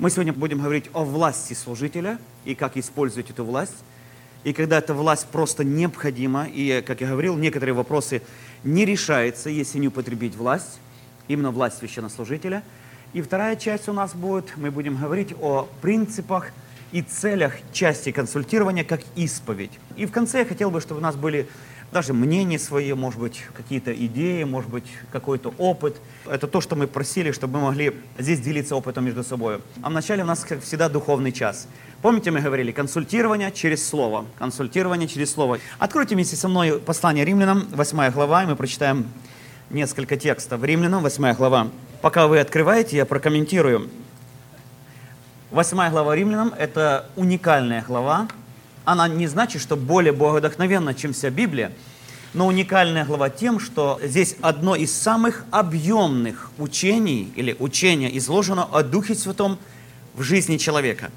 Мы сегодня будем говорить о власти служителя и как использовать эту власть. И когда эта власть просто необходима, и, как я говорил, некоторые вопросы не решаются, если не употребить власть, именно власть священнослужителя. И вторая часть у нас будет, мы будем говорить о принципах и целях части консультирования как исповедь. И в конце я хотел бы, чтобы у нас были даже мнения свои, может быть, какие-то идеи, может быть, какой-то опыт. Это то, что мы просили, чтобы мы могли здесь делиться опытом между собой. А вначале у нас, как всегда, духовный час. Помните, мы говорили, консультирование через слово. Консультирование через слово. Откройте вместе со мной послание римлянам, 8 глава, и мы прочитаем несколько текстов. Римлянам, 8 глава. Пока вы открываете, я прокомментирую. 8 глава римлянам – это уникальная глава, она не значит, что более богодохновенна, чем вся Библия, но уникальная глава тем, что здесь одно из самых объемных учений или учения изложено о Духе Святом в жизни человека.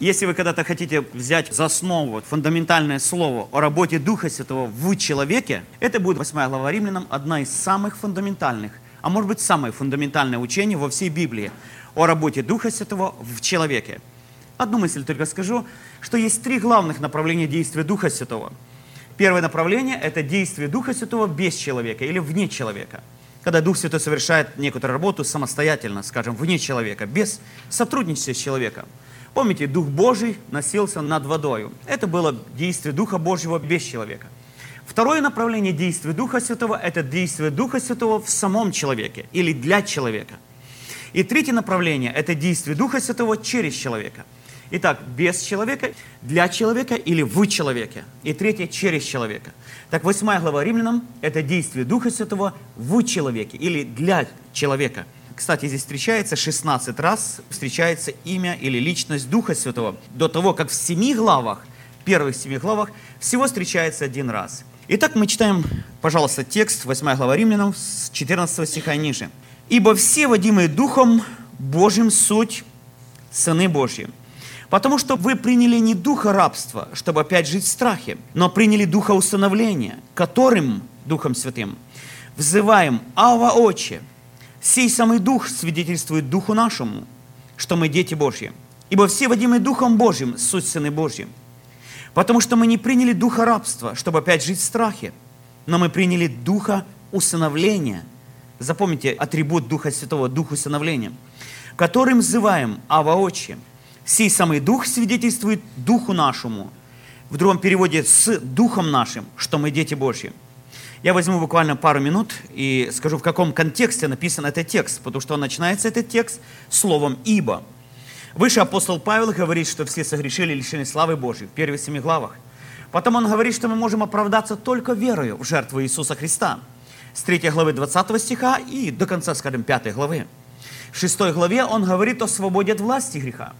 Если вы когда-то хотите взять за основу фундаментальное слово о работе Духа Святого в человеке, это будет 8 глава Римлянам, одна из самых фундаментальных, а может быть самое фундаментальное учение во всей Библии о работе Духа Святого в человеке. Одну мысль только скажу, что есть три главных направления действия Духа Святого. Первое направление – это действие Духа Святого без человека или вне человека. Когда Дух Святой совершает некоторую работу самостоятельно, скажем, вне человека, без сотрудничества с человеком. Помните, Дух Божий носился над водой. Это было действие Духа Божьего без человека. Второе направление действия Духа Святого – это действие Духа Святого в самом человеке или для человека. И третье направление – это действие Духа Святого через человека – Итак, без человека, для человека или в человеке. И третье, через человека. Так, восьмая глава Римлянам – это действие Духа Святого в человеке или для человека. Кстати, здесь встречается 16 раз, встречается имя или личность Духа Святого. До того, как в семи главах, первых семи главах, всего встречается один раз. Итак, мы читаем, пожалуйста, текст 8 глава Римлянам с 14 стиха ниже. «Ибо все, водимые Духом Божьим, суть сыны Божьи, Потому что вы приняли не духа рабства, чтобы опять жить в страхе, но приняли духа установления, которым, Духом Святым, взываем «Ава Отче». Сей самый Дух свидетельствует Духу нашему, что мы дети Божьи. Ибо все водимые Духом Божьим, суть Сыны Божьи. Потому что мы не приняли духа рабства, чтобы опять жить в страхе, но мы приняли духа усыновления. Запомните атрибут Духа Святого, Дух усыновления, которым взываем «Ава Отче». Сей самый Дух свидетельствует Духу нашему. В другом переводе с Духом нашим, что мы дети Божьи. Я возьму буквально пару минут и скажу, в каком контексте написан этот текст, потому что начинается этот текст словом «ибо». Выше апостол Павел говорит, что все согрешили и лишены славы Божьей в первых семи главах. Потом он говорит, что мы можем оправдаться только верою в жертву Иисуса Христа. С 3 главы 20 стиха и до конца, скажем, 5 главы. В 6 главе он говорит о свободе от власти греха.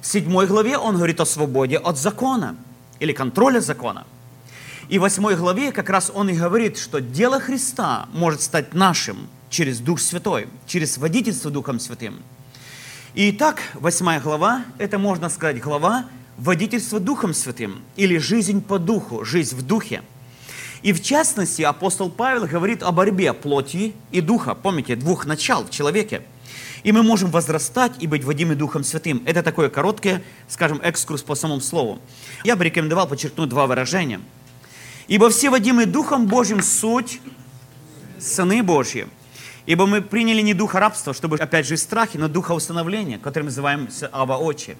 В седьмой главе он говорит о свободе от закона или контроля закона. И в восьмой главе как раз он и говорит, что дело Христа может стать нашим через Дух Святой, через водительство Духом Святым. И так, восьмая глава, это можно сказать глава водительства Духом Святым или жизнь по Духу, жизнь в Духе. И в частности, апостол Павел говорит о борьбе плоти и духа. Помните, двух начал в человеке – и мы можем возрастать и быть водимы Духом Святым. Это такое короткое, скажем, экскурс по самому слову. Я бы рекомендовал подчеркнуть два выражения. «Ибо все водимые Духом Божьим суть сыны Божьи». Ибо мы приняли не духа рабства, чтобы опять же страхи, но духа установления, который мы называем Ава Очи.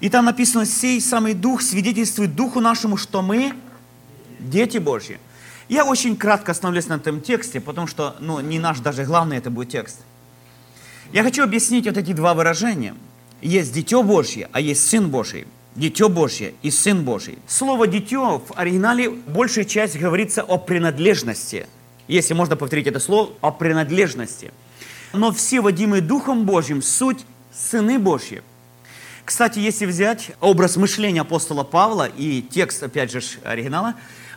И там написано, сей самый дух свидетельствует духу нашему, что мы дети Божьи. Я очень кратко остановлюсь на этом тексте, потому что ну, не наш даже главный это будет текст – я хочу объяснить вот эти два выражения. Есть Дитё Божье, а есть Сын Божий. Дитё Божье и Сын Божий. Слово «дитё» в оригинале большая часть говорится о принадлежности. Если можно повторить это слово, о принадлежности. Но все водимые Духом Божьим суть сыны Божьи. Кстати, если взять образ мышления апостола Павла и текст, опять же, оригинала,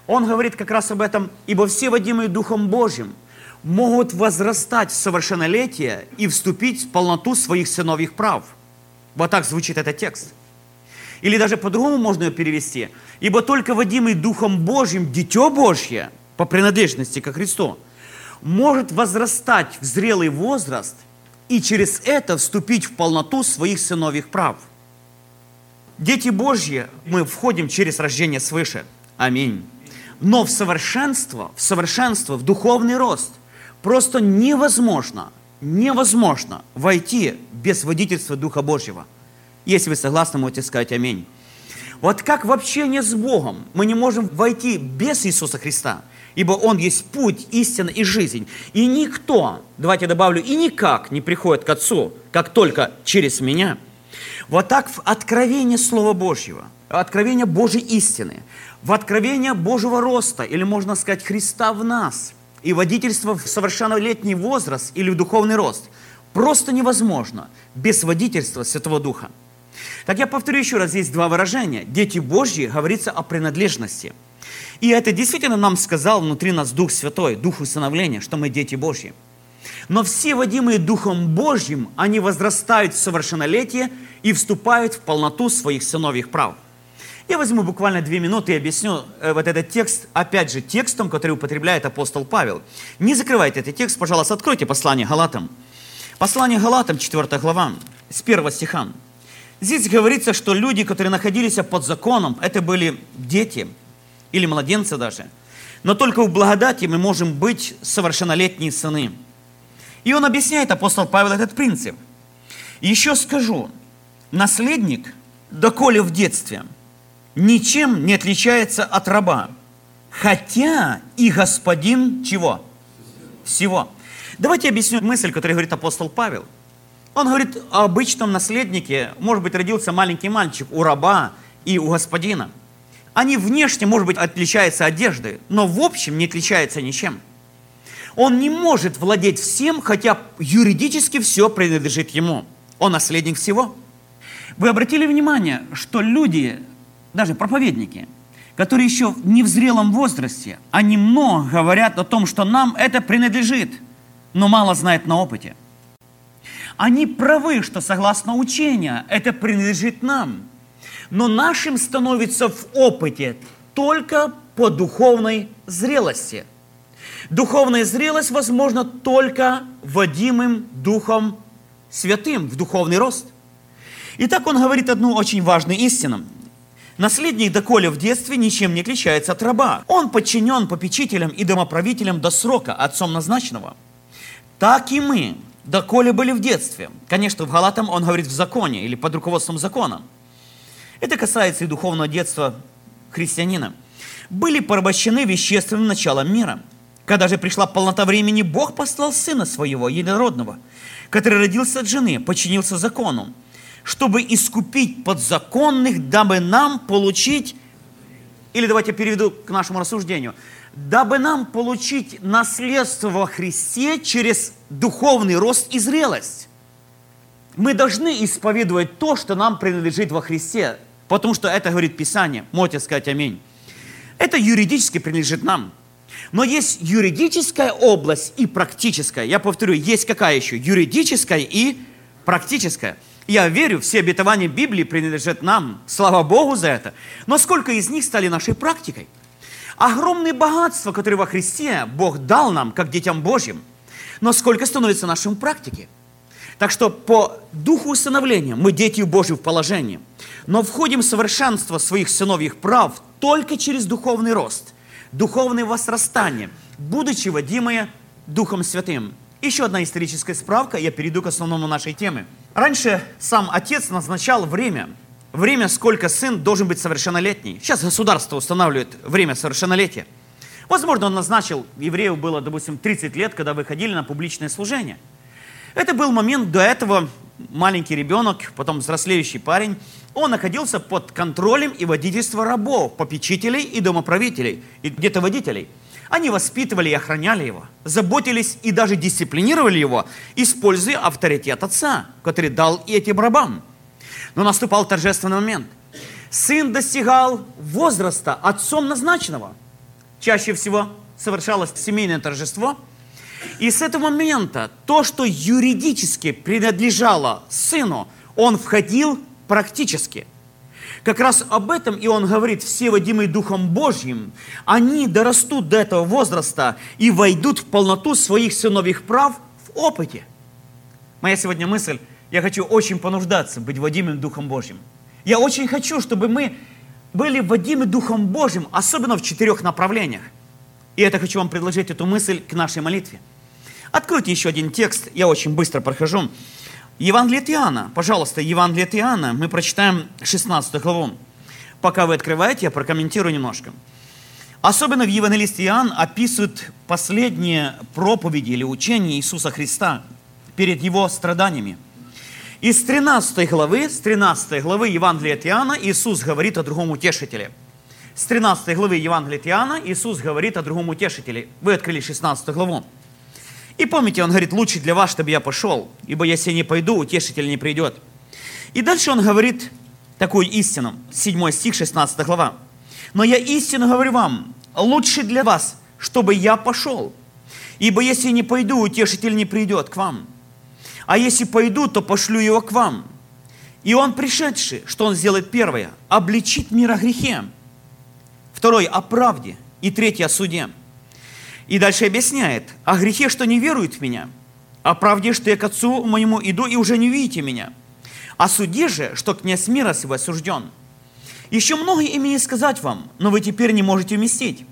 он говорит как раз об этом, ибо все водимые Духом Божьим – могут возрастать в совершеннолетие и вступить в полноту своих сыновьих прав. Вот так звучит этот текст. Или даже по-другому можно ее перевести. Ибо только водимый Духом Божьим Дитё Божье по принадлежности ко Христу может возрастать в зрелый возраст и через это вступить в полноту своих сыновьих прав. Дети Божьи, мы входим через рождение свыше. Аминь. Но в совершенство, в совершенство, в духовный рост просто невозможно, невозможно войти без водительства Духа Божьего. Если вы согласны, можете сказать аминь. Вот как в общение с Богом мы не можем войти без Иисуса Христа, ибо Он есть путь, истина и жизнь. И никто, давайте добавлю, и никак не приходит к Отцу, как только через меня. Вот так в откровение Слова Божьего, откровение Божьей истины, в откровение Божьего роста, или можно сказать Христа в нас, и водительство в совершеннолетний возраст или в духовный рост, просто невозможно без водительства Святого Духа. Так я повторю еще раз, есть два выражения. Дети Божьи говорится о принадлежности. И это действительно нам сказал внутри нас Дух Святой, Дух усыновления, что мы дети Божьи. Но все водимые Духом Божьим, они возрастают в совершеннолетие и вступают в полноту своих сыновьих прав. Я возьму буквально две минуты и объясню э, вот этот текст, опять же, текстом, который употребляет апостол Павел. Не закрывайте этот текст, пожалуйста, откройте послание Галатам. Послание Галатам, 4 глава, с 1 стиха. Здесь говорится, что люди, которые находились под законом, это были дети или младенцы даже. Но только в благодати мы можем быть совершеннолетние сыны. И он объясняет, апостол Павел, этот принцип. Еще скажу, наследник, доколе в детстве, ничем не отличается от раба, хотя и господин чего? Всего. Давайте объясню мысль, которую говорит апостол Павел – он говорит о обычном наследнике. Может быть, родился маленький мальчик у раба и у господина. Они внешне, может быть, отличаются одеждой, но в общем не отличаются ничем. Он не может владеть всем, хотя юридически все принадлежит ему. Он наследник всего. Вы обратили внимание, что люди, даже проповедники, которые еще не в зрелом возрасте, они много говорят о том, что нам это принадлежит, но мало знают на опыте – они правы, что согласно учению это принадлежит нам. Но нашим становится в опыте только по духовной зрелости. Духовная зрелость возможна только водимым Духом Святым в духовный рост. Итак, он говорит одну очень важную истину. Наследник, доколе в детстве, ничем не отличается от раба. Он подчинен попечителям и домоправителям до срока, отцом назначенного. Так и мы, доколе были в детстве. Конечно, в Галатам он говорит в законе или под руководством закона. Это касается и духовного детства христианина. Были порабощены вещественным началом мира. Когда же пришла полнота времени, Бог послал Сына Своего, Единородного, который родился от жены, подчинился закону, чтобы искупить подзаконных, дабы нам получить, или давайте переведу к нашему рассуждению – дабы нам получить наследство во Христе через духовный рост и зрелость. Мы должны исповедовать то, что нам принадлежит во Христе, потому что это говорит Писание. Можете сказать аминь. Это юридически принадлежит нам. Но есть юридическая область и практическая. Я повторю, есть какая еще? Юридическая и практическая. Я верю, все обетования Библии принадлежат нам. Слава Богу за это. Но сколько из них стали нашей практикой? огромные богатства, которые во Христе Бог дал нам, как детям Божьим, но сколько становится нашим практике. Так что по духу усыновления мы дети Божьи в положении, но входим в совершенство своих сыновьих прав только через духовный рост, духовное возрастание, будучи водимые Духом Святым. Еще одна историческая справка, я перейду к основному нашей теме. Раньше сам отец назначал время – время, сколько сын должен быть совершеннолетний. Сейчас государство устанавливает время совершеннолетия. Возможно, он назначил, еврею было, допустим, 30 лет, когда выходили на публичное служение. Это был момент, до этого маленький ребенок, потом взрослеющий парень, он находился под контролем и водительством рабов, попечителей и домоправителей, и где-то водителей. Они воспитывали и охраняли его, заботились и даже дисциплинировали его, используя авторитет отца, который дал и этим рабам. Но наступал торжественный момент. Сын достигал возраста отцом назначенного. Чаще всего совершалось семейное торжество. И с этого момента то, что юридически принадлежало сыну, он входил практически. Как раз об этом и он говорит, все водимые Духом Божьим, они дорастут до этого возраста и войдут в полноту своих сыновьих прав в опыте. Моя сегодня мысль, я хочу очень понуждаться быть водимым Духом Божьим. Я очень хочу, чтобы мы были водимы Духом Божьим, особенно в четырех направлениях. И это хочу вам предложить эту мысль к нашей молитве. Откройте еще один текст, я очень быстро прохожу. Евангелие от Иоанна, пожалуйста, Евангелие от Иоанна, мы прочитаем 16 главу. Пока вы открываете, я прокомментирую немножко. Особенно в Евангелисте Иоанн описывают последние проповеди или учения Иисуса Христа перед Его страданиями. Из 13 главы, с 13 главы Евангелия от Иоанна Иисус говорит о другом утешителе. С 13 главы Евангелия от Иоанна Иисус говорит о другом утешителе. Вы открыли 16 главу. И помните, он говорит, лучше для вас, чтобы я пошел, ибо если я не пойду, утешитель не придет. И дальше он говорит такую истину, 7 стих, 16 глава. Но я истину говорю вам, лучше для вас, чтобы я пошел. Ибо если не пойду, утешитель не придет к вам. А если пойду, то пошлю его к вам. И он пришедший, что он сделает первое? Обличит мир о грехе. Второй – о правде. И третий – о суде. И дальше объясняет, о грехе, что не верует в меня, о правде, что я к отцу моему иду и уже не видите меня, о суде же, что князь мира сего осужден. Еще много имею сказать вам, но вы теперь не можете вместить.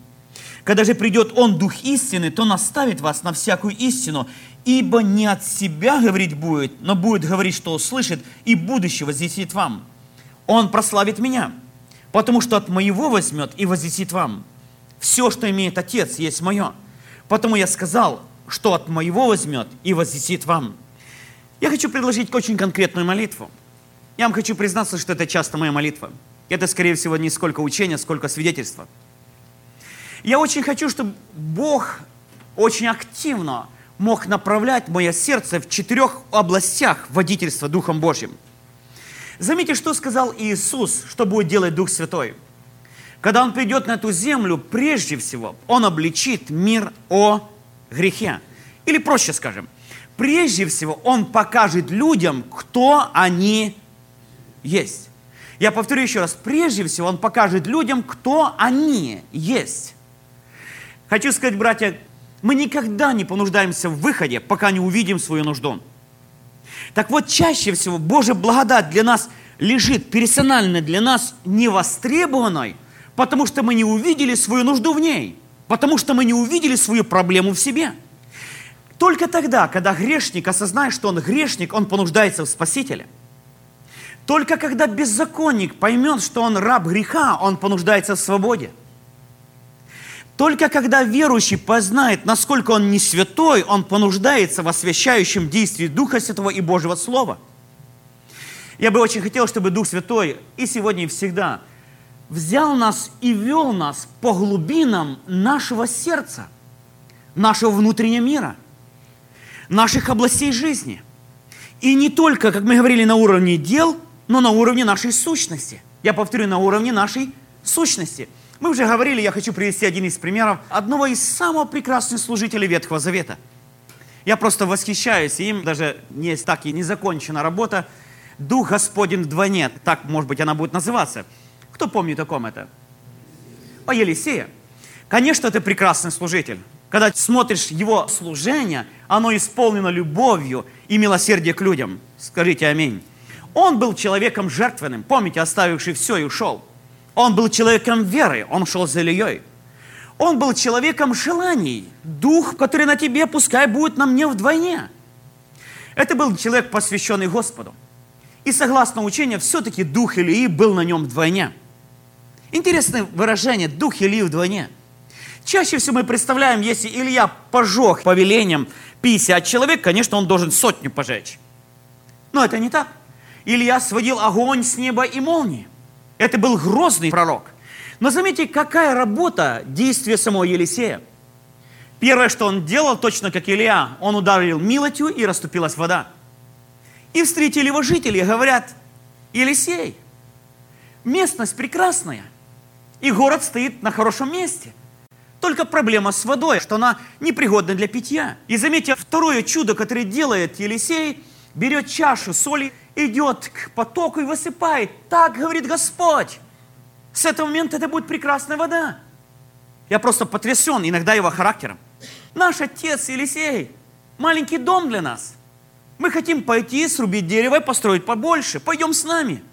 Когда же придет Он, Дух истины, то наставит вас на всякую истину, ибо не от себя говорить будет, но будет говорить, что услышит, и будущее возвестит вам. Он прославит меня, потому что от моего возьмет и возвестит вам. Все, что имеет Отец, есть мое. Потому я сказал, что от моего возьмет и возвестит вам. Я хочу предложить очень конкретную молитву. Я вам хочу признаться, что это часто моя молитва. Это, скорее всего, не сколько учения, сколько свидетельства. Я очень хочу, чтобы Бог очень активно мог направлять мое сердце в четырех областях водительства Духом Божьим. Заметьте, что сказал Иисус, что будет делать Дух Святой. Когда Он придет на эту землю, прежде всего, Он обличит мир о грехе. Или проще скажем, прежде всего Он покажет людям, кто они есть. Я повторю еще раз, прежде всего Он покажет людям, кто они есть. Хочу сказать, братья, мы никогда не понуждаемся в выходе, пока не увидим свою нужду. Так вот, чаще всего Божья благодать для нас лежит персонально для нас невостребованной, потому что мы не увидели свою нужду в ней, потому что мы не увидели свою проблему в себе. Только тогда, когда грешник осознает, что он грешник, он понуждается в Спасителе. Только когда беззаконник поймет, что он раб греха, он понуждается в свободе. Только когда верующий познает, насколько он не святой, он понуждается в освящающем действии Духа Святого и Божьего Слова. Я бы очень хотел, чтобы Дух Святой и сегодня, и всегда – взял нас и вел нас по глубинам нашего сердца, нашего внутреннего мира, наших областей жизни. И не только, как мы говорили, на уровне дел, но на уровне нашей сущности. Я повторю, на уровне нашей сущности. Мы уже говорили, я хочу привести один из примеров одного из самых прекрасных служителей Ветхого Завета. Я просто восхищаюсь им, даже не так и не закончена работа. Дух Господень вдвойне, так, может быть, она будет называться – кто помнит, о ком это? О Елисее. Конечно, это прекрасный служитель. Когда смотришь его служение, оно исполнено любовью и милосердием к людям. Скажите аминь. Он был человеком жертвенным, помните, оставивший все и ушел. Он был человеком веры, он шел за Ильей. Он был человеком желаний. Дух, который на тебе, пускай будет на мне вдвойне. Это был человек, посвященный Господу. И согласно учению, все-таки дух Илии был на нем вдвойне. Интересное выражение «дух Илии вдвойне». Чаще всего мы представляем, если Илья пожег повелением 50 человек, конечно, он должен сотню пожечь. Но это не так. Илья сводил огонь с неба и молнии. Это был грозный пророк. Но заметьте, какая работа действия самого Елисея. Первое, что он делал, точно как Илья, он ударил милотью и расступилась вода. И встретили его жители, говорят, Елисей, местность прекрасная, и город стоит на хорошем месте. Только проблема с водой, что она непригодна для питья. И заметьте, второе чудо, которое делает Елисей, берет чашу соли, идет к потоку и высыпает. Так говорит Господь. С этого момента это будет прекрасная вода. Я просто потрясен иногда его характером. Наш отец Елисей, маленький дом для нас. Мы хотим пойти, срубить дерево и построить побольше. Пойдем с нами.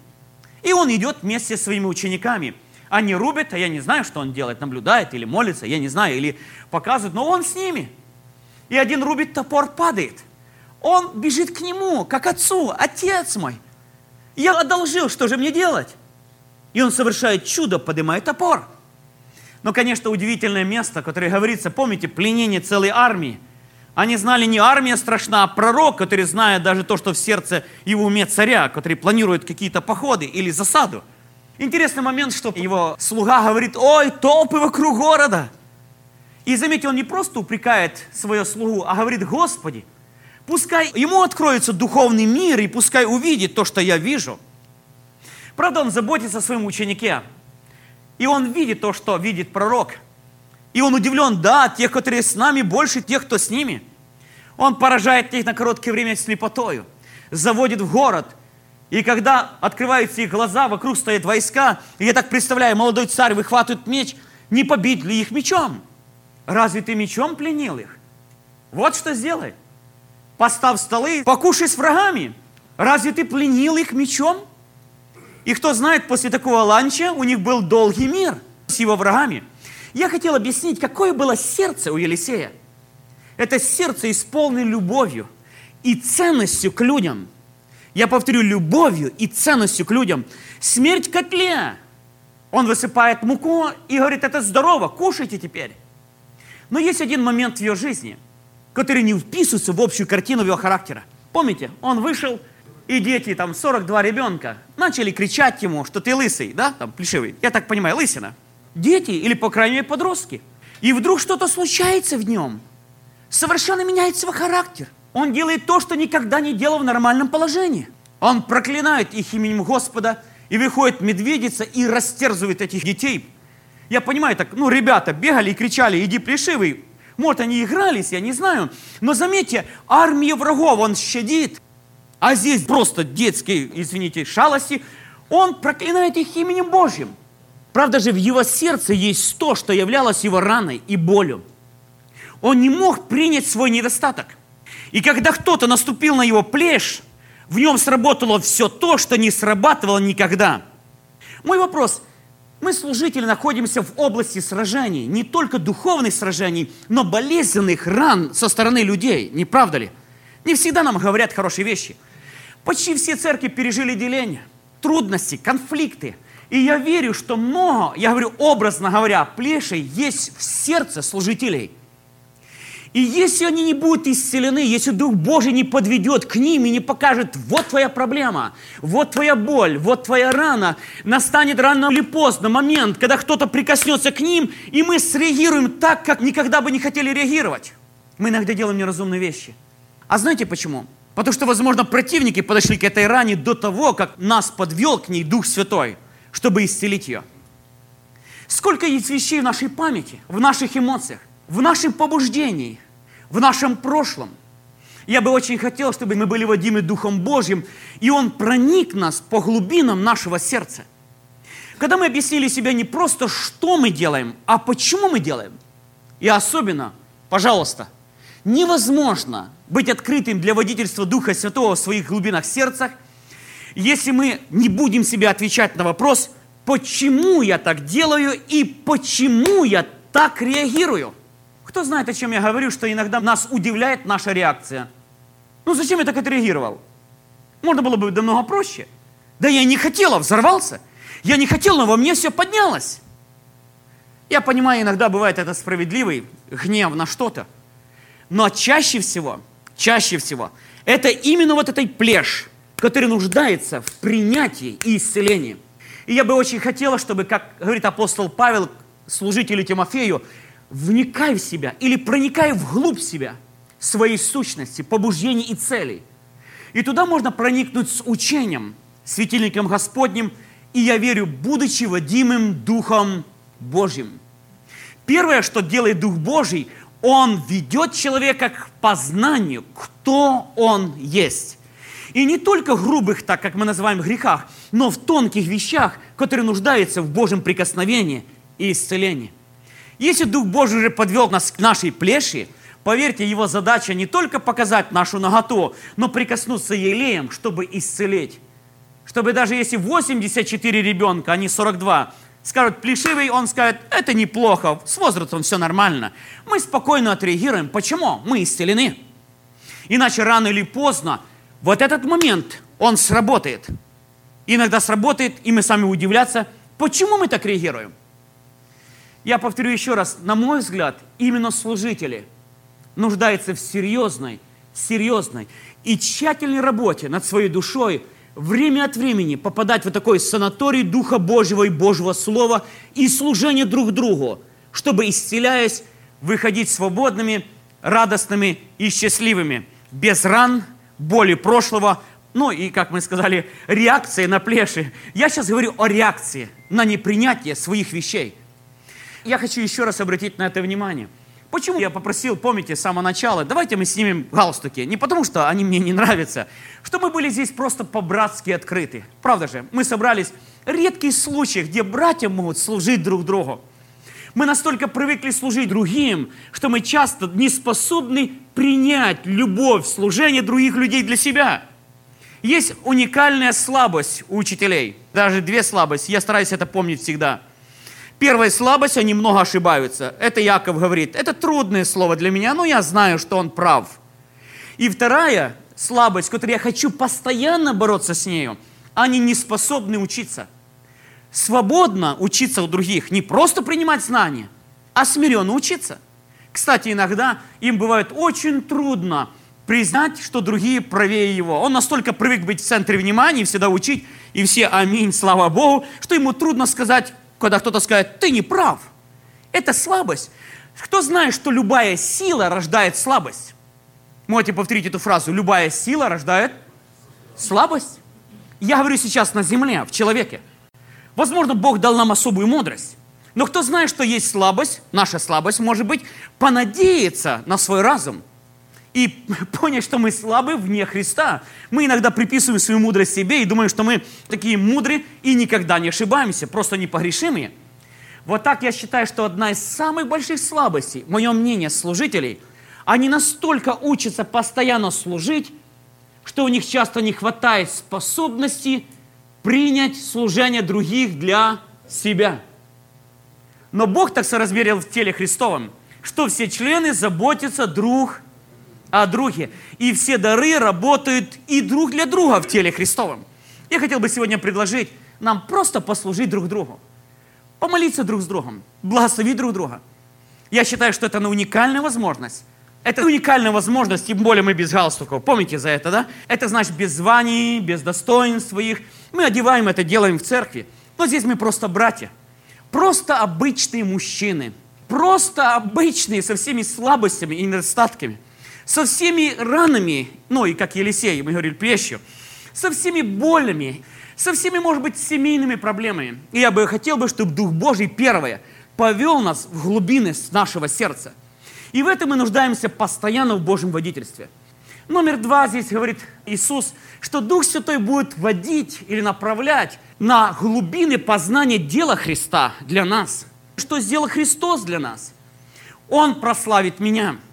И он идет вместе с своими учениками. Они рубят, а я не знаю, что он делает, наблюдает или молится, я не знаю, или показывает, но он с ними. И один рубит, топор падает. Он бежит к нему, как отцу, отец мой. Я одолжил, что же мне делать? И он совершает чудо, поднимает топор. Но, конечно, удивительное место, которое говорится, помните, пленение целой армии. Они знали не армия страшна, а пророк, который знает даже то, что в сердце в уме царя, который планирует какие-то походы или засаду. Интересный момент, что его слуга говорит, ой, толпы вокруг города. И заметьте, он не просто упрекает свою слугу, а говорит, Господи, пускай ему откроется духовный мир, и пускай увидит то, что я вижу. Правда, он заботится о своем ученике. И он видит то, что видит пророк. И он удивлен, да, тех, которые с нами, больше тех, кто с ними. Он поражает их на короткое время слепотою, заводит в город. И когда открываются их глаза, вокруг стоят войска, и я так представляю, молодой царь выхватывает меч, не побить ли их мечом? Разве ты мечом пленил их? Вот что сделай. Поставь столы, покушай с врагами. Разве ты пленил их мечом? И кто знает, после такого ланча у них был долгий мир с его врагами. Я хотел объяснить, какое было сердце у Елисея. Это сердце исполнено любовью и ценностью к людям. Я повторю, любовью и ценностью к людям. Смерть котле. Он высыпает муку и говорит, это здорово, кушайте теперь. Но есть один момент в ее жизни, который не вписывается в общую картину его характера. Помните, он вышел, и дети, там 42 ребенка, начали кричать ему, что ты лысый, да, там плешивый. Я так понимаю, лысина. Дети или, по крайней мере, подростки. И вдруг что-то случается в нем. Совершенно меняется его характер. Он делает то, что никогда не делал в нормальном положении. Он проклинает их именем Господа, и выходит медведица и растерзывает этих детей. Я понимаю, так, ну, ребята бегали и кричали, иди плешивый. Может, они игрались, я не знаю. Но заметьте, армия врагов он щадит. А здесь просто детские, извините, шалости. Он проклинает их именем Божьим. Правда же, в его сердце есть то, что являлось его раной и болью. Он не мог принять свой недостаток. И когда кто-то наступил на его плешь, в нем сработало все то, что не срабатывало никогда. Мой вопрос. Мы, служители, находимся в области сражений, не только духовных сражений, но болезненных ран со стороны людей, не правда ли? Не всегда нам говорят хорошие вещи – Почти все церкви пережили деление, трудности, конфликты. И я верю, что много, я говорю образно говоря, плешей есть в сердце служителей. И если они не будут исцелены, если Дух Божий не подведет к ним и не покажет, вот твоя проблема, вот твоя боль, вот твоя рана, настанет рано или поздно момент, когда кто-то прикоснется к ним, и мы среагируем так, как никогда бы не хотели реагировать. Мы иногда делаем неразумные вещи. А знаете почему? Потому что, возможно, противники подошли к этой ране до того, как нас подвел к ней Дух Святой, чтобы исцелить ее. Сколько есть вещей в нашей памяти, в наших эмоциях, в нашем побуждении, в нашем прошлом. Я бы очень хотел, чтобы мы были водимы Духом Божьим, и Он проник нас по глубинам нашего сердца. Когда мы объяснили себе не просто, что мы делаем, а почему мы делаем. И особенно, пожалуйста, невозможно быть открытым для водительства Духа Святого в своих глубинах сердцах, если мы не будем себе отвечать на вопрос, почему я так делаю и почему я так реагирую. Кто знает, о чем я говорю, что иногда нас удивляет наша реакция. Ну зачем я так отреагировал? Можно было бы намного проще. Да я не хотела, взорвался. Я не хотел, но во мне все поднялось. Я понимаю, иногда бывает это справедливый гнев на что-то. Но чаще всего чаще всего, это именно вот этой плешь, который нуждается в принятии и исцелении. И я бы очень хотела, чтобы, как говорит апостол Павел, служителю Тимофею, вникай в себя или проникай вглубь себя, своей сущности, побуждений и целей. И туда можно проникнуть с учением, светильником Господним, и я верю, будучи водимым Духом Божьим. Первое, что делает Дух Божий – он ведет человека к познанию, кто он есть. И не только грубых, так как мы называем, грехах, но в тонких вещах, которые нуждаются в Божьем прикосновении и исцелении. Если Дух Божий уже подвел нас к нашей плеши, Поверьте, его задача не только показать нашу наготу, но прикоснуться елеем, чтобы исцелить. Чтобы даже если 84 ребенка, а не 42, скажут плешивый, он скажет, это неплохо, с возрастом все нормально. Мы спокойно отреагируем. Почему? Мы исцелены. Иначе рано или поздно вот этот момент, он сработает. Иногда сработает, и мы сами удивляться, почему мы так реагируем. Я повторю еще раз, на мой взгляд, именно служители нуждаются в серьезной, серьезной и тщательной работе над своей душой, время от времени попадать в такой санаторий Духа Божьего и Божьего Слова и служение друг другу, чтобы, исцеляясь, выходить свободными, радостными и счастливыми, без ран, боли прошлого, ну и, как мы сказали, реакции на плеши. Я сейчас говорю о реакции на непринятие своих вещей. Я хочу еще раз обратить на это внимание. Почему я попросил, помните, с самого начала, давайте мы снимем галстуки. Не потому, что они мне не нравятся, что мы были здесь просто по-братски открыты. Правда же, мы собрались редкий случай, где братья могут служить друг другу. Мы настолько привыкли служить другим, что мы часто не способны принять любовь, служение других людей для себя. Есть уникальная слабость у учителей. Даже две слабости. Я стараюсь это помнить всегда. Первая слабость, они много ошибаются. Это Яков говорит. Это трудное слово для меня, но я знаю, что он прав. И вторая слабость, которую я хочу постоянно бороться с нею, они не способны учиться. Свободно учиться у других, не просто принимать знания, а смиренно учиться. Кстати, иногда им бывает очень трудно признать, что другие правее его. Он настолько привык быть в центре внимания, всегда учить, и все аминь, слава Богу, что ему трудно сказать, когда кто-то скажет, ты не прав. Это слабость. Кто знает, что любая сила рождает слабость? Можете повторить эту фразу. Любая сила рождает слабость. Я говорю сейчас на земле, в человеке. Возможно, Бог дал нам особую мудрость. Но кто знает, что есть слабость, наша слабость, может быть, понадеяться на свой разум – и понять, что мы слабы вне Христа. Мы иногда приписываем свою мудрость себе и думаем, что мы такие мудрые и никогда не ошибаемся, просто непогрешимые. Вот так я считаю, что одна из самых больших слабостей, мое мнение, служителей, они настолько учатся постоянно служить, что у них часто не хватает способности принять служение других для себя. Но Бог так соразмерил в теле Христовом, что все члены заботятся друг о друге. И все дары работают и друг для друга в теле Христовом. Я хотел бы сегодня предложить нам просто послужить друг другу. Помолиться друг с другом, благословить друг друга. Я считаю, что это на уникальная возможность. Это уникальная возможность, тем более мы без галстуков. Помните за это, да? Это значит без званий, без достоинств своих. Мы одеваем это, делаем в церкви. Но здесь мы просто братья. Просто обычные мужчины. Просто обычные, со всеми слабостями и недостатками – со всеми ранами, ну и как Елисей, мы говорили, плещью, со всеми болями, со всеми, может быть, семейными проблемами. И я бы хотел бы, чтобы Дух Божий, первое, повел нас в глубины нашего сердца. И в этом мы нуждаемся постоянно в Божьем водительстве. Номер два здесь говорит Иисус, что Дух Святой будет водить или направлять на глубины познания дела Христа для нас. Что сделал Христос для нас? Он прославит меня –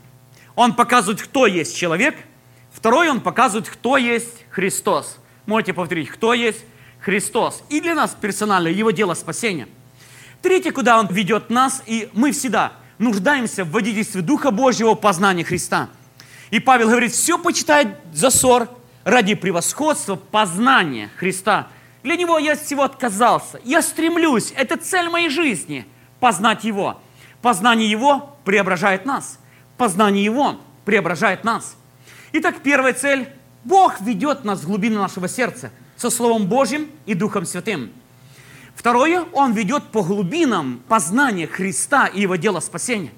он показывает, кто есть человек. Второй, он показывает, кто есть Христос. Можете повторить, кто есть Христос. И для нас персонально его дело спасения. Третье, куда он ведет нас, и мы всегда нуждаемся в водительстве Духа Божьего познания Христа. И Павел говорит, все почитает за ссор ради превосходства познания Христа. Для него я всего отказался. Я стремлюсь, это цель моей жизни, познать Его. Познание Его преображает нас – познание Его преображает нас. Итак, первая цель. Бог ведет нас в глубины нашего сердца со Словом Божьим и Духом Святым. Второе, Он ведет по глубинам познания Христа и Его дела спасения.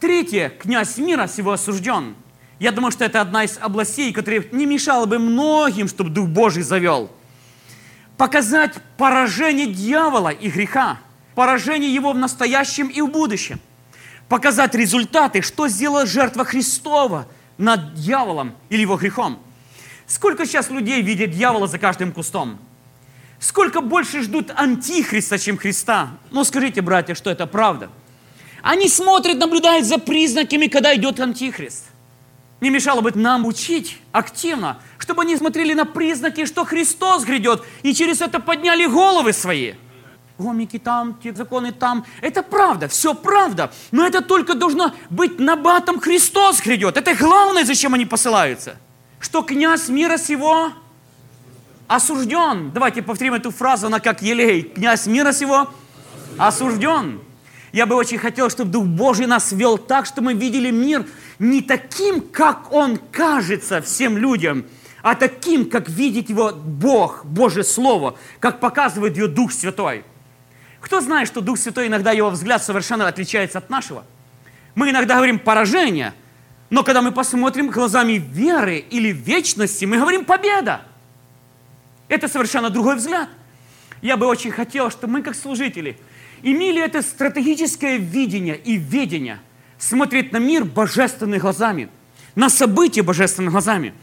Третье, князь мира всего осужден. Я думаю, что это одна из областей, которая не мешала бы многим, чтобы Дух Божий завел. Показать поражение дьявола и греха, поражение его в настоящем и в будущем показать результаты, что сделала жертва Христова над дьяволом или его грехом. Сколько сейчас людей видят дьявола за каждым кустом? Сколько больше ждут антихриста, чем Христа? Ну, скажите, братья, что это правда. Они смотрят, наблюдают за признаками, когда идет Антихрист. Не мешало бы нам учить активно, чтобы они смотрели на признаки, что Христос грядет, и через это подняли головы свои. Гомики там, те законы там. Это правда, все правда. Но это только должно быть набатом Христос грядет. Это главное, зачем они посылаются. Что князь мира сего осужден. Давайте повторим эту фразу, она как елей. Князь мира сего осужден. Я бы очень хотел, чтобы Дух Божий нас вел так, что мы видели мир не таким, как он кажется всем людям, а таким, как видит его Бог, Божье Слово, как показывает ее Дух Святой. Кто знает, что Дух Святой иногда его взгляд совершенно отличается от нашего? Мы иногда говорим поражение, но когда мы посмотрим глазами веры или вечности, мы говорим победа. Это совершенно другой взгляд. Я бы очень хотел, чтобы мы, как служители, имели это стратегическое видение и ведение – смотреть на мир божественными глазами, на события божественными глазами.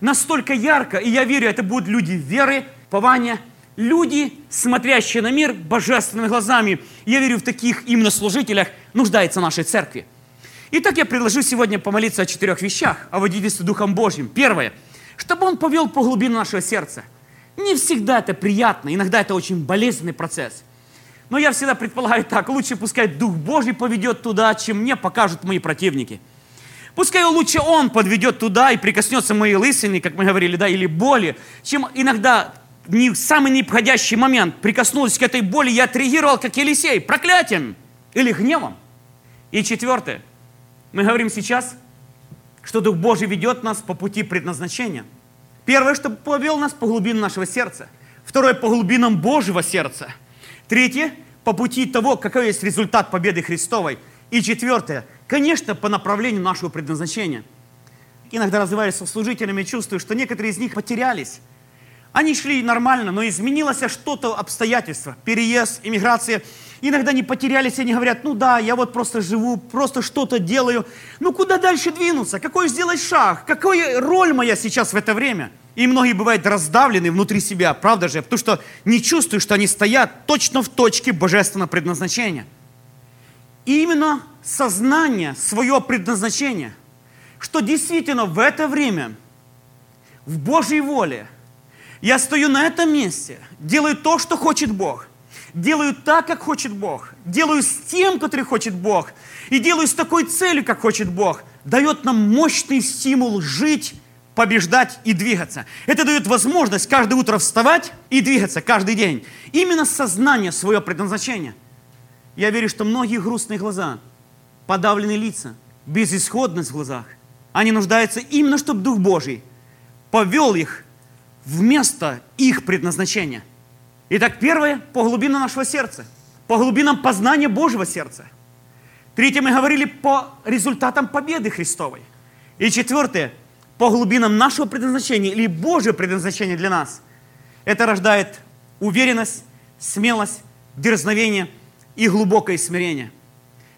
Настолько ярко, и я верю, это будут люди веры, пования, люди, смотрящие на мир божественными глазами. Я верю, в таких именно служителях нуждается нашей церкви. Итак, я предложу сегодня помолиться о четырех вещах, о водительстве Духом Божьим. Первое, чтобы Он повел по глубинам нашего сердца. Не всегда это приятно, иногда это очень болезненный процесс – но я всегда предполагаю так, лучше пускай Дух Божий поведет туда, чем мне покажут мои противники. Пускай лучше Он подведет туда и прикоснется моей лысины, как мы говорили, да, или боли, чем иногда в самый неподходящий момент прикоснулась к этой боли, я отреагировал, как Елисей, проклятием или гневом. И четвертое, мы говорим сейчас, что Дух Божий ведет нас по пути предназначения. Первое, чтобы повел нас по глубинам нашего сердца. Второе, по глубинам Божьего сердца – Третье, по пути того, какой есть результат победы Христовой. И четвертое, конечно, по направлению нашего предназначения. Иногда разговаривая со служителями, чувствую, что некоторые из них потерялись. Они шли нормально, но изменилось что-то обстоятельство, переезд, иммиграция. Иногда они потерялись, и они говорят, ну да, я вот просто живу, просто что-то делаю. Ну куда дальше двинуться? Какой сделать шаг? Какая роль моя сейчас в это время? И многие бывают раздавлены внутри себя, правда же? Потому что не чувствуют, что они стоят точно в точке божественного предназначения. И именно сознание, свое предназначение, что действительно в это время, в Божьей воле, я стою на этом месте, делаю то, что хочет Бог, делаю так, как хочет Бог, делаю с тем, который хочет Бог, и делаю с такой целью, как хочет Бог, дает нам мощный стимул жить побеждать и двигаться. Это дает возможность каждое утро вставать и двигаться каждый день. Именно сознание свое предназначение. Я верю, что многие грустные глаза, подавленные лица, безысходность в глазах, они нуждаются именно, чтобы Дух Божий повел их вместо их предназначения. Итак, первое, по глубинам нашего сердца, по глубинам познания Божьего сердца. Третье, мы говорили по результатам победы Христовой. И четвертое, по глубинам нашего предназначения или Божьего предназначения для нас, это рождает уверенность, смелость, дерзновение и глубокое смирение.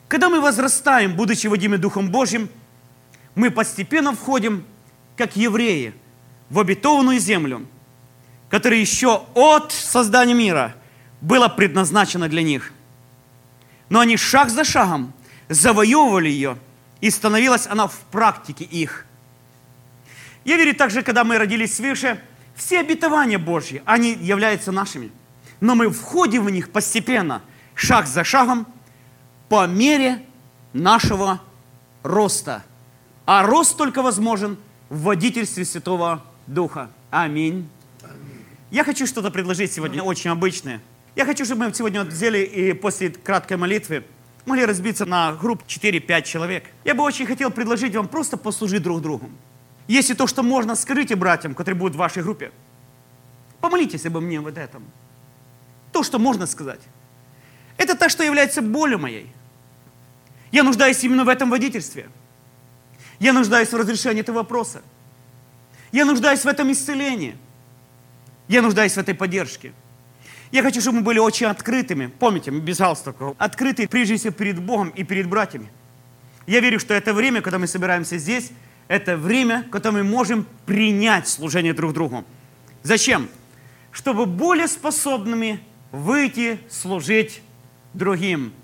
Когда мы возрастаем, будучи водимы Духом Божьим, мы постепенно входим, как евреи, в обетованную землю, которая еще от создания мира была предназначена для них. Но они шаг за шагом завоевывали ее, и становилась она в практике их. Я верю также, когда мы родились свыше, все обетования Божьи, они являются нашими. Но мы входим в них постепенно, шаг за шагом, по мере нашего роста. А рост только возможен в водительстве Святого Духа. Аминь. Я хочу что-то предложить сегодня очень обычное. Я хочу, чтобы мы сегодня взяли и после краткой молитвы могли разбиться на групп 4-5 человек. Я бы очень хотел предложить вам просто послужить друг другу. Если то, что можно, скажите братьям, которые будут в вашей группе. Помолитесь обо мне вот этом. То, что можно сказать. Это то, что является болью моей. Я нуждаюсь именно в этом водительстве. Я нуждаюсь в разрешении этого вопроса. Я нуждаюсь в этом исцелении. Я нуждаюсь в этой поддержке. Я хочу, чтобы мы были очень открытыми. Помните, без галстука. Открыты прежде всего перед Богом и перед братьями. Я верю, что это время, когда мы собираемся здесь, это время, когда мы можем принять служение друг другу. Зачем? Чтобы более способными выйти служить другим.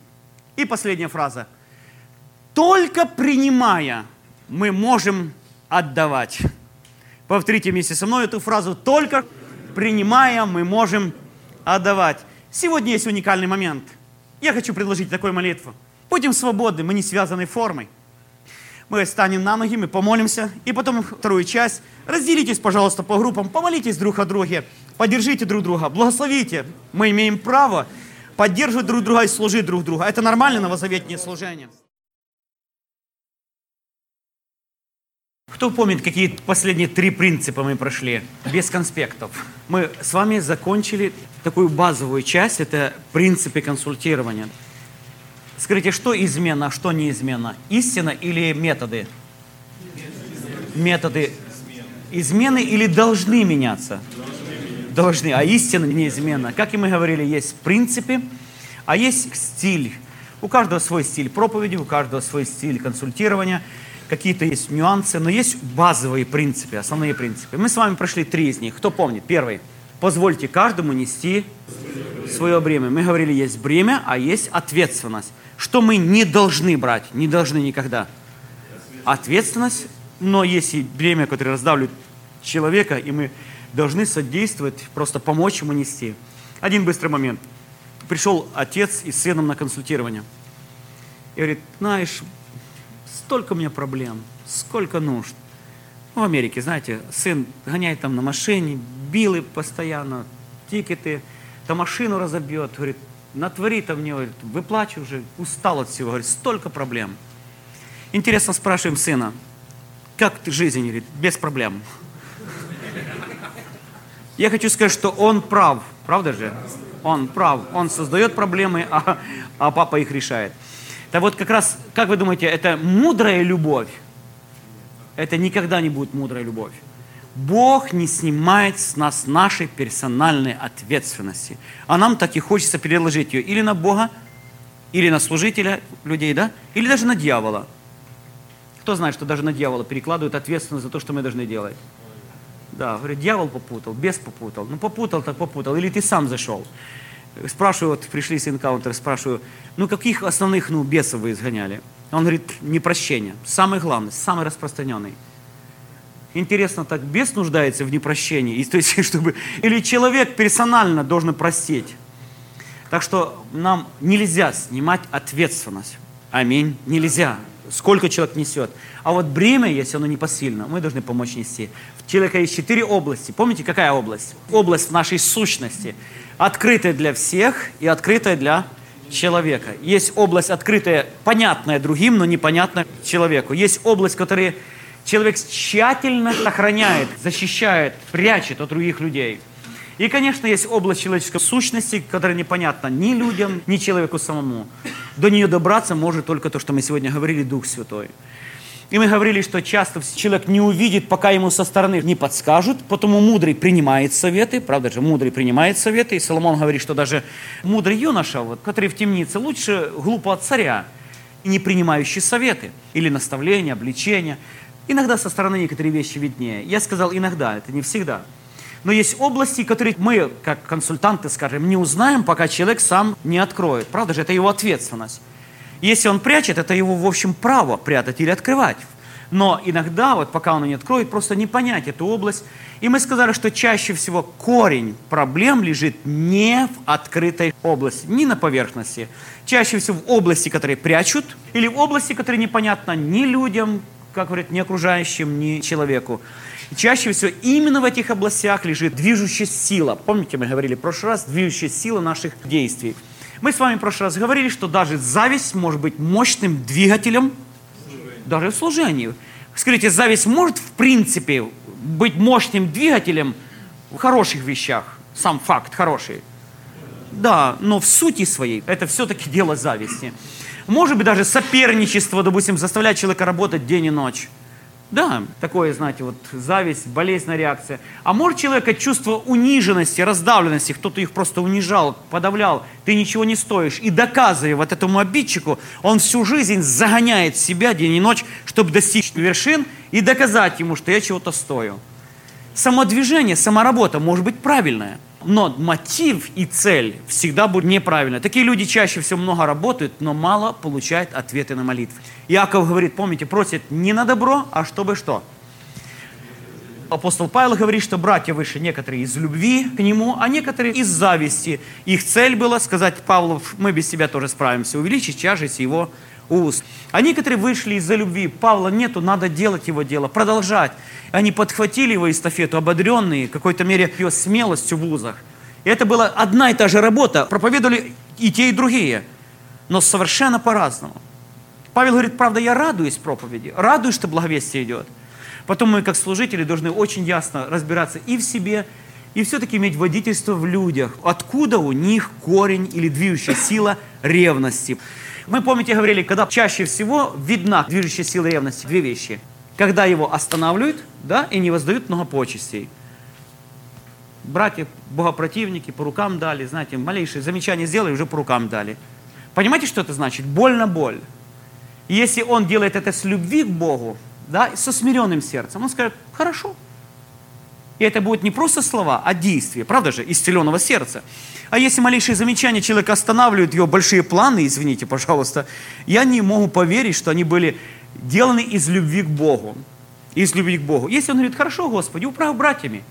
И последняя фраза. Только принимая, мы можем отдавать. Повторите вместе со мной эту фразу. Только принимая, мы можем отдавать. Сегодня есть уникальный момент. Я хочу предложить такую молитву. Будем свободны, мы не связаны формой. Мы станем на ноги, мы помолимся, и потом вторую часть. Разделитесь, пожалуйста, по группам, помолитесь друг о друге, поддержите друг друга, благословите. Мы имеем право поддерживать друг друга и служить друг другу. Это нормально новозаветнее служение. Кто помнит, какие последние три принципа мы прошли? Без конспектов. Мы с вами закончили такую базовую часть, это принципы консультирования. Скажите, что измена, а что неизменно? Истина или методы? Методы измены или должны меняться? Должны. А истина неизменна. Как и мы говорили, есть принципы, а есть стиль. У каждого свой стиль проповеди, у каждого свой стиль консультирования. Какие-то есть нюансы, но есть базовые принципы, основные принципы. Мы с вами прошли три из них. Кто помнит? Первый. Позвольте каждому нести свое бремя. Мы говорили, есть бремя, а есть ответственность. Что мы не должны брать, не должны никогда. Ответственность, но есть и бремя, которое раздавливает человека, и мы должны содействовать, просто помочь ему нести. Один быстрый момент. Пришел отец и с сыном на консультирование. И говорит, знаешь, столько у меня проблем, сколько нужд. В Америке, знаете, сын гоняет там на машине, билы постоянно, тикеты, то машину разобьет, говорит, натвори там мне, говорит, выплачу уже, устал от всего, говорит, столько проблем. Интересно, спрашиваем сына, как ты жизнь, говорит, без проблем. Я хочу сказать, что он прав, правда же? Он прав, он создает проблемы, а, а папа их решает. Так вот, как раз, как вы думаете, это мудрая любовь? Это никогда не будет мудрая любовь. Бог не снимает с нас нашей персональной ответственности. А нам так и хочется переложить ее или на Бога, или на служителя людей, да? Или даже на дьявола. Кто знает, что даже на дьявола перекладывают ответственность за то, что мы должны делать? Да, говорит, дьявол попутал, бес попутал. Ну, попутал так попутал. Или ты сам зашел. Спрашиваю, вот пришли с энкаунтера, спрашиваю, ну, каких основных, ну, бесов вы изгоняли? Он говорит, непрощение. Самый главный, самый распространенный. Интересно, так бес нуждается в непрощении? И, то есть, чтобы... Или человек персонально должен простить? Так что нам нельзя снимать ответственность. Аминь. Нельзя. Сколько человек несет. А вот бремя, если оно непосильно, мы должны помочь нести. В человека есть четыре области. Помните, какая область? Область нашей сущности. Открытая для всех и открытая для человека. Есть область открытая, понятная другим, но непонятная человеку. Есть область, которая человек тщательно охраняет, защищает, прячет от других людей. И, конечно, есть область человеческой сущности, которая непонятна ни людям, ни человеку самому. До нее добраться может только то, что мы сегодня говорили, Дух Святой. И мы говорили, что часто человек не увидит, пока ему со стороны не подскажут, потому мудрый принимает советы, правда же, мудрый принимает советы, и Соломон говорит, что даже мудрый юноша, вот, который в темнице, лучше глупо от царя, не принимающий советы или наставления, обличения. Иногда со стороны некоторые вещи виднее. Я сказал иногда, это не всегда. Но есть области, которые мы, как консультанты, скажем, не узнаем, пока человек сам не откроет. Правда же, это его ответственность. Если он прячет, это его, в общем, право прятать или открывать. Но иногда, вот пока он не откроет, просто не понять эту область. И мы сказали, что чаще всего корень проблем лежит не в открытой области, не на поверхности. Чаще всего в области, которые прячут, или в области, которые непонятно ни людям, как говорят, ни окружающим, ни человеку. Чаще всего именно в этих областях лежит движущая сила. Помните, мы говорили в прошлый раз, движущая сила наших действий. Мы с вами в прошлый раз говорили, что даже зависть может быть мощным двигателем даже в служении. Скажите, зависть может в принципе быть мощным двигателем в хороших вещах? Сам факт хороший. Да, но в сути своей это все-таки дело зависти. Может быть, даже соперничество, допустим, заставлять человека работать день и ночь. Да, такое, знаете, вот зависть, болезненная реакция. А может человека чувство униженности, раздавленности, кто-то их просто унижал, подавлял, ты ничего не стоишь. И доказывая вот этому обидчику, он всю жизнь загоняет себя день и ночь, чтобы достичь вершин и доказать ему, что я чего-то стою. Самодвижение, саморабота может быть правильная. Но мотив и цель всегда будут неправильны. Такие люди чаще всего много работают, но мало получают ответы на молитвы. Иаков говорит, помните, просит не на добро, а чтобы что? Апостол Павел говорит, что братья выше некоторые из любви к нему, а некоторые из зависти. Их цель была сказать Павлу, мы без тебя тоже справимся, увеличить тяжесть его уст. А некоторые вышли из-за любви. Павла нету, надо делать его дело, продолжать. Они подхватили его эстафету, ободренные какой-то мере ее смелостью в вузах. И это была одна и та же работа. Проповедовали и те, и другие, но совершенно по-разному. Павел говорит, правда, я радуюсь проповеди, радуюсь, что благовестие идет. Потом мы, как служители, должны очень ясно разбираться и в себе, и все-таки иметь водительство в людях. Откуда у них корень или движущая сила ревности? Мы, помните, говорили, когда чаще всего видна движущая сила ревности, две вещи. Когда его останавливают, да, и не воздают много почестей. Братья, богопротивники, по рукам дали, знаете, малейшее замечание сделали, уже по рукам дали. Понимаете, что это значит? Боль на боль. Если он делает это с любви к Богу, да, со смиренным сердцем, он скажет, хорошо. И это будет не просто слова, а действие, правда же, исцеленного сердца. А если малейшие замечания человека останавливают его большие планы, извините, пожалуйста, я не могу поверить, что они были деланы из любви к Богу. Из любви к Богу. Если он говорит, хорошо, Господи, управь братьями,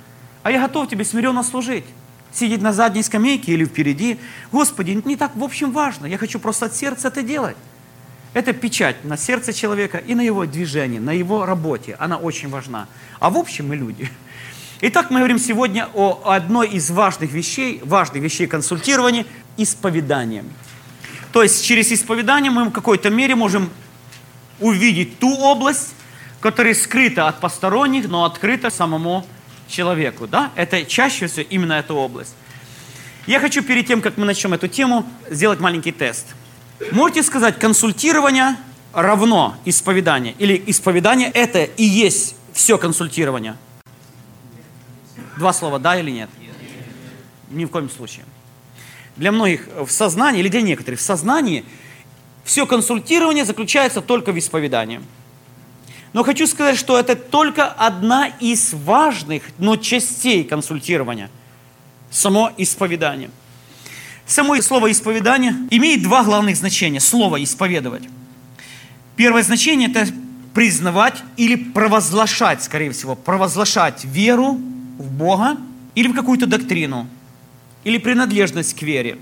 а я готов тебе смиренно служить. Сидеть на задней скамейке или впереди. Господи, не так в общем важно. Я хочу просто от сердца это делать. Это печать на сердце человека и на его движении, на его работе. Она очень важна. А в общем мы люди. Итак, мы говорим сегодня о одной из важных вещей, важных вещей консультирования – исповедание. То есть через исповедание мы в какой-то мере можем увидеть ту область, которая скрыта от посторонних, но открыта самому человеку. Да? Это чаще всего именно эта область. Я хочу перед тем, как мы начнем эту тему, сделать маленький тест. Можете сказать, консультирование равно исповедание? Или исповедание – это и есть все консультирование? Два слова, да или нет? Ни в коем случае. Для многих в сознании, или для некоторых в сознании, все консультирование заключается только в исповедании. Но хочу сказать, что это только одна из важных, но частей консультирования. Само исповедание. Само слово исповедание имеет два главных значения. Слово исповедовать. Первое значение это признавать или провозглашать, скорее всего, провозглашать веру в Бога или в какую-то доктрину, или принадлежность к вере.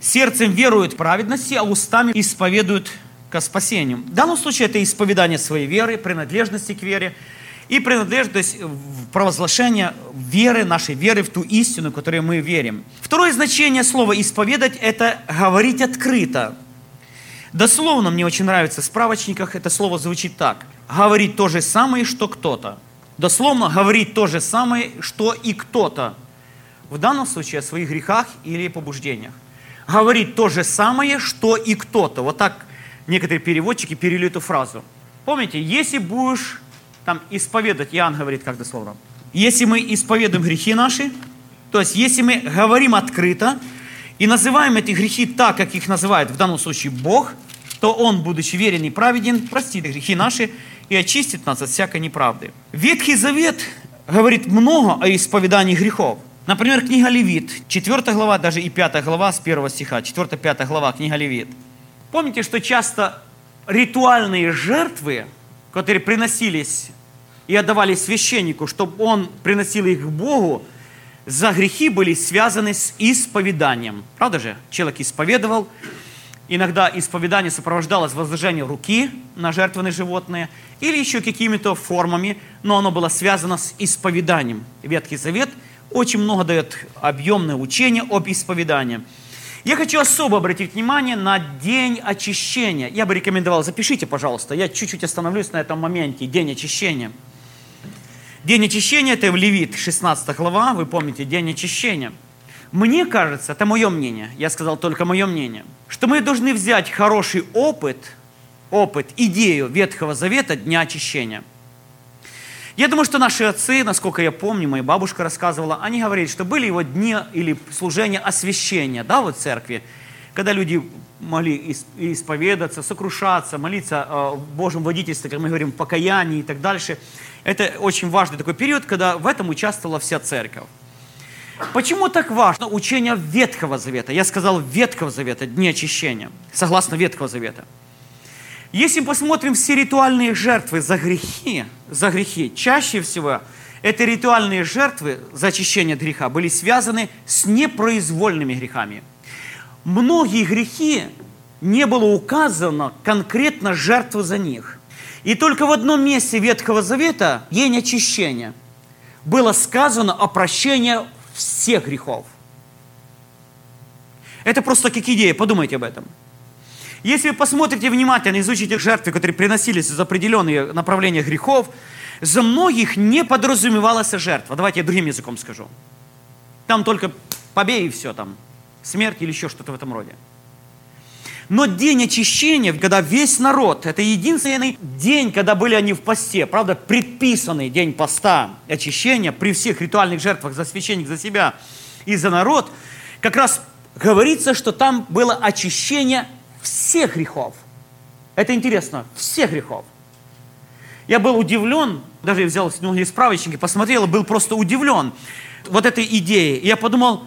Сердцем веруют праведности, а устами исповедуют к спасению. В данном случае это исповедание своей веры, принадлежности к вере и принадлежность в провозглашение веры, нашей веры в ту истину, в которую мы верим. Второе значение слова «исповедать» – это говорить открыто. Дословно мне очень нравится в справочниках это слово звучит так. Говорить то же самое, что кто-то дословно говорить то же самое, что и кто-то. В данном случае о своих грехах или побуждениях. Говорить то же самое, что и кто-то. Вот так некоторые переводчики перевели эту фразу. Помните, если будешь там исповедовать, Иоанн говорит как дословно, если мы исповедуем грехи наши, то есть если мы говорим открыто и называем эти грехи так, как их называет в данном случае Бог, то Он, будучи верен и праведен, простит грехи наши и очистит нас от всякой неправды. Ветхий Завет говорит много о исповедании грехов. Например, книга Левит, 4 глава, даже и 5 глава с 1 стиха, 4-5 глава, книга Левит. Помните, что часто ритуальные жертвы, которые приносились и отдавались священнику, чтобы он приносил их к Богу, за грехи были связаны с исповеданием. Правда же? Человек исповедовал, Иногда исповедание сопровождалось возложением руки на жертвенные животные или еще какими-то формами, но оно было связано с исповеданием. Ветхий Завет очень много дает объемное учение об исповедании. Я хочу особо обратить внимание на день очищения. Я бы рекомендовал, запишите, пожалуйста, я чуть-чуть остановлюсь на этом моменте, день очищения. День очищения – это в Левит, 16 глава, вы помните, день очищения – мне кажется, это мое мнение, я сказал только мое мнение, что мы должны взять хороший опыт, опыт, идею Ветхого Завета Дня Очищения. Я думаю, что наши отцы, насколько я помню, моя бабушка рассказывала, они говорили, что были его дни или служения освящения, да, вот в церкви, когда люди могли исповедаться, сокрушаться, молиться о Божьем водительстве, как мы говорим, покаянии и так дальше. Это очень важный такой период, когда в этом участвовала вся церковь. Почему так важно учение Ветхого Завета? Я сказал Ветхого Завета, дни очищения, согласно Ветхого Завета. Если посмотрим все ритуальные жертвы за грехи, за грехи, чаще всего эти ритуальные жертвы за очищение от греха были связаны с непроизвольными грехами. Многие грехи не было указано конкретно жертвы за них. И только в одном месте Ветхого Завета, день очищения, было сказано о прощении всех грехов. Это просто как идея, подумайте об этом. Если вы посмотрите внимательно, изучите жертвы, которые приносились за определенные направления грехов, за многих не подразумевалась жертва. Давайте я другим языком скажу. Там только побей и все там. Смерть или еще что-то в этом роде. Но день очищения, когда весь народ, это единственный день, когда были они в посте, правда, предписанный день поста очищения при всех ритуальных жертвах за священник, за себя и за народ, как раз говорится, что там было очищение всех грехов. Это интересно, всех грехов. Я был удивлен, даже я взял многие справочники, посмотрел, был просто удивлен вот этой идеей. Я подумал,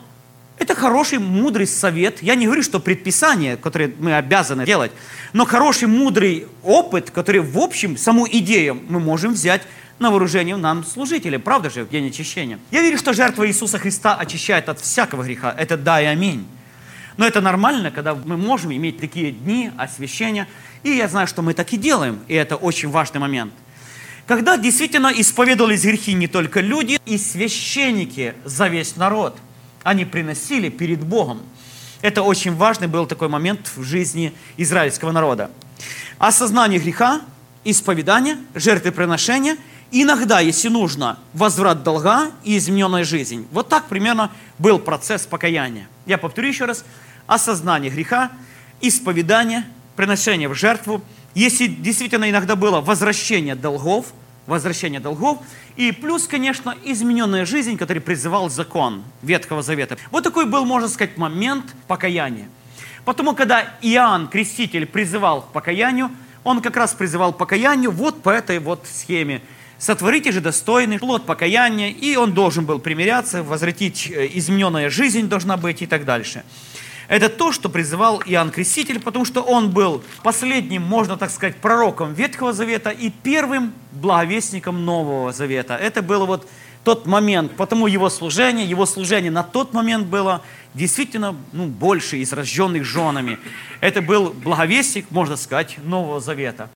это хороший, мудрый совет. Я не говорю, что предписание, которое мы обязаны делать, но хороший, мудрый опыт, который, в общем, саму идею мы можем взять на вооружение нам, служители. Правда же, в день очищения? Я верю, что жертва Иисуса Христа очищает от всякого греха. Это да и аминь. Но это нормально, когда мы можем иметь такие дни освящения. И я знаю, что мы так и делаем. И это очень важный момент. Когда действительно исповедовались грехи не только люди, и священники за весь народ – они приносили перед Богом. Это очень важный был такой момент в жизни израильского народа. Осознание греха, исповедание, жертвоприношение, иногда, если нужно, возврат долга и измененная жизнь. Вот так примерно был процесс покаяния. Я повторю еще раз. Осознание греха, исповедание, приношение в жертву. Если действительно иногда было возвращение долгов – возвращение долгов, и плюс, конечно, измененная жизнь, который призывал закон Ветхого Завета. Вот такой был, можно сказать, момент покаяния. Потому, когда Иоанн, креститель, призывал к покаянию, он как раз призывал к покаянию вот по этой вот схеме. «Сотворите же достойный плод покаяния», и он должен был примиряться, возвратить, э, измененная жизнь должна быть и так дальше. Это то, что призывал Иоанн Креститель, потому что он был последним, можно так сказать, пророком Ветхого Завета и первым благовестником Нового Завета. Это был вот тот момент, потому его служение, его служение на тот момент было действительно ну, больше из рожденных женами. Это был благовестник, можно сказать, Нового Завета.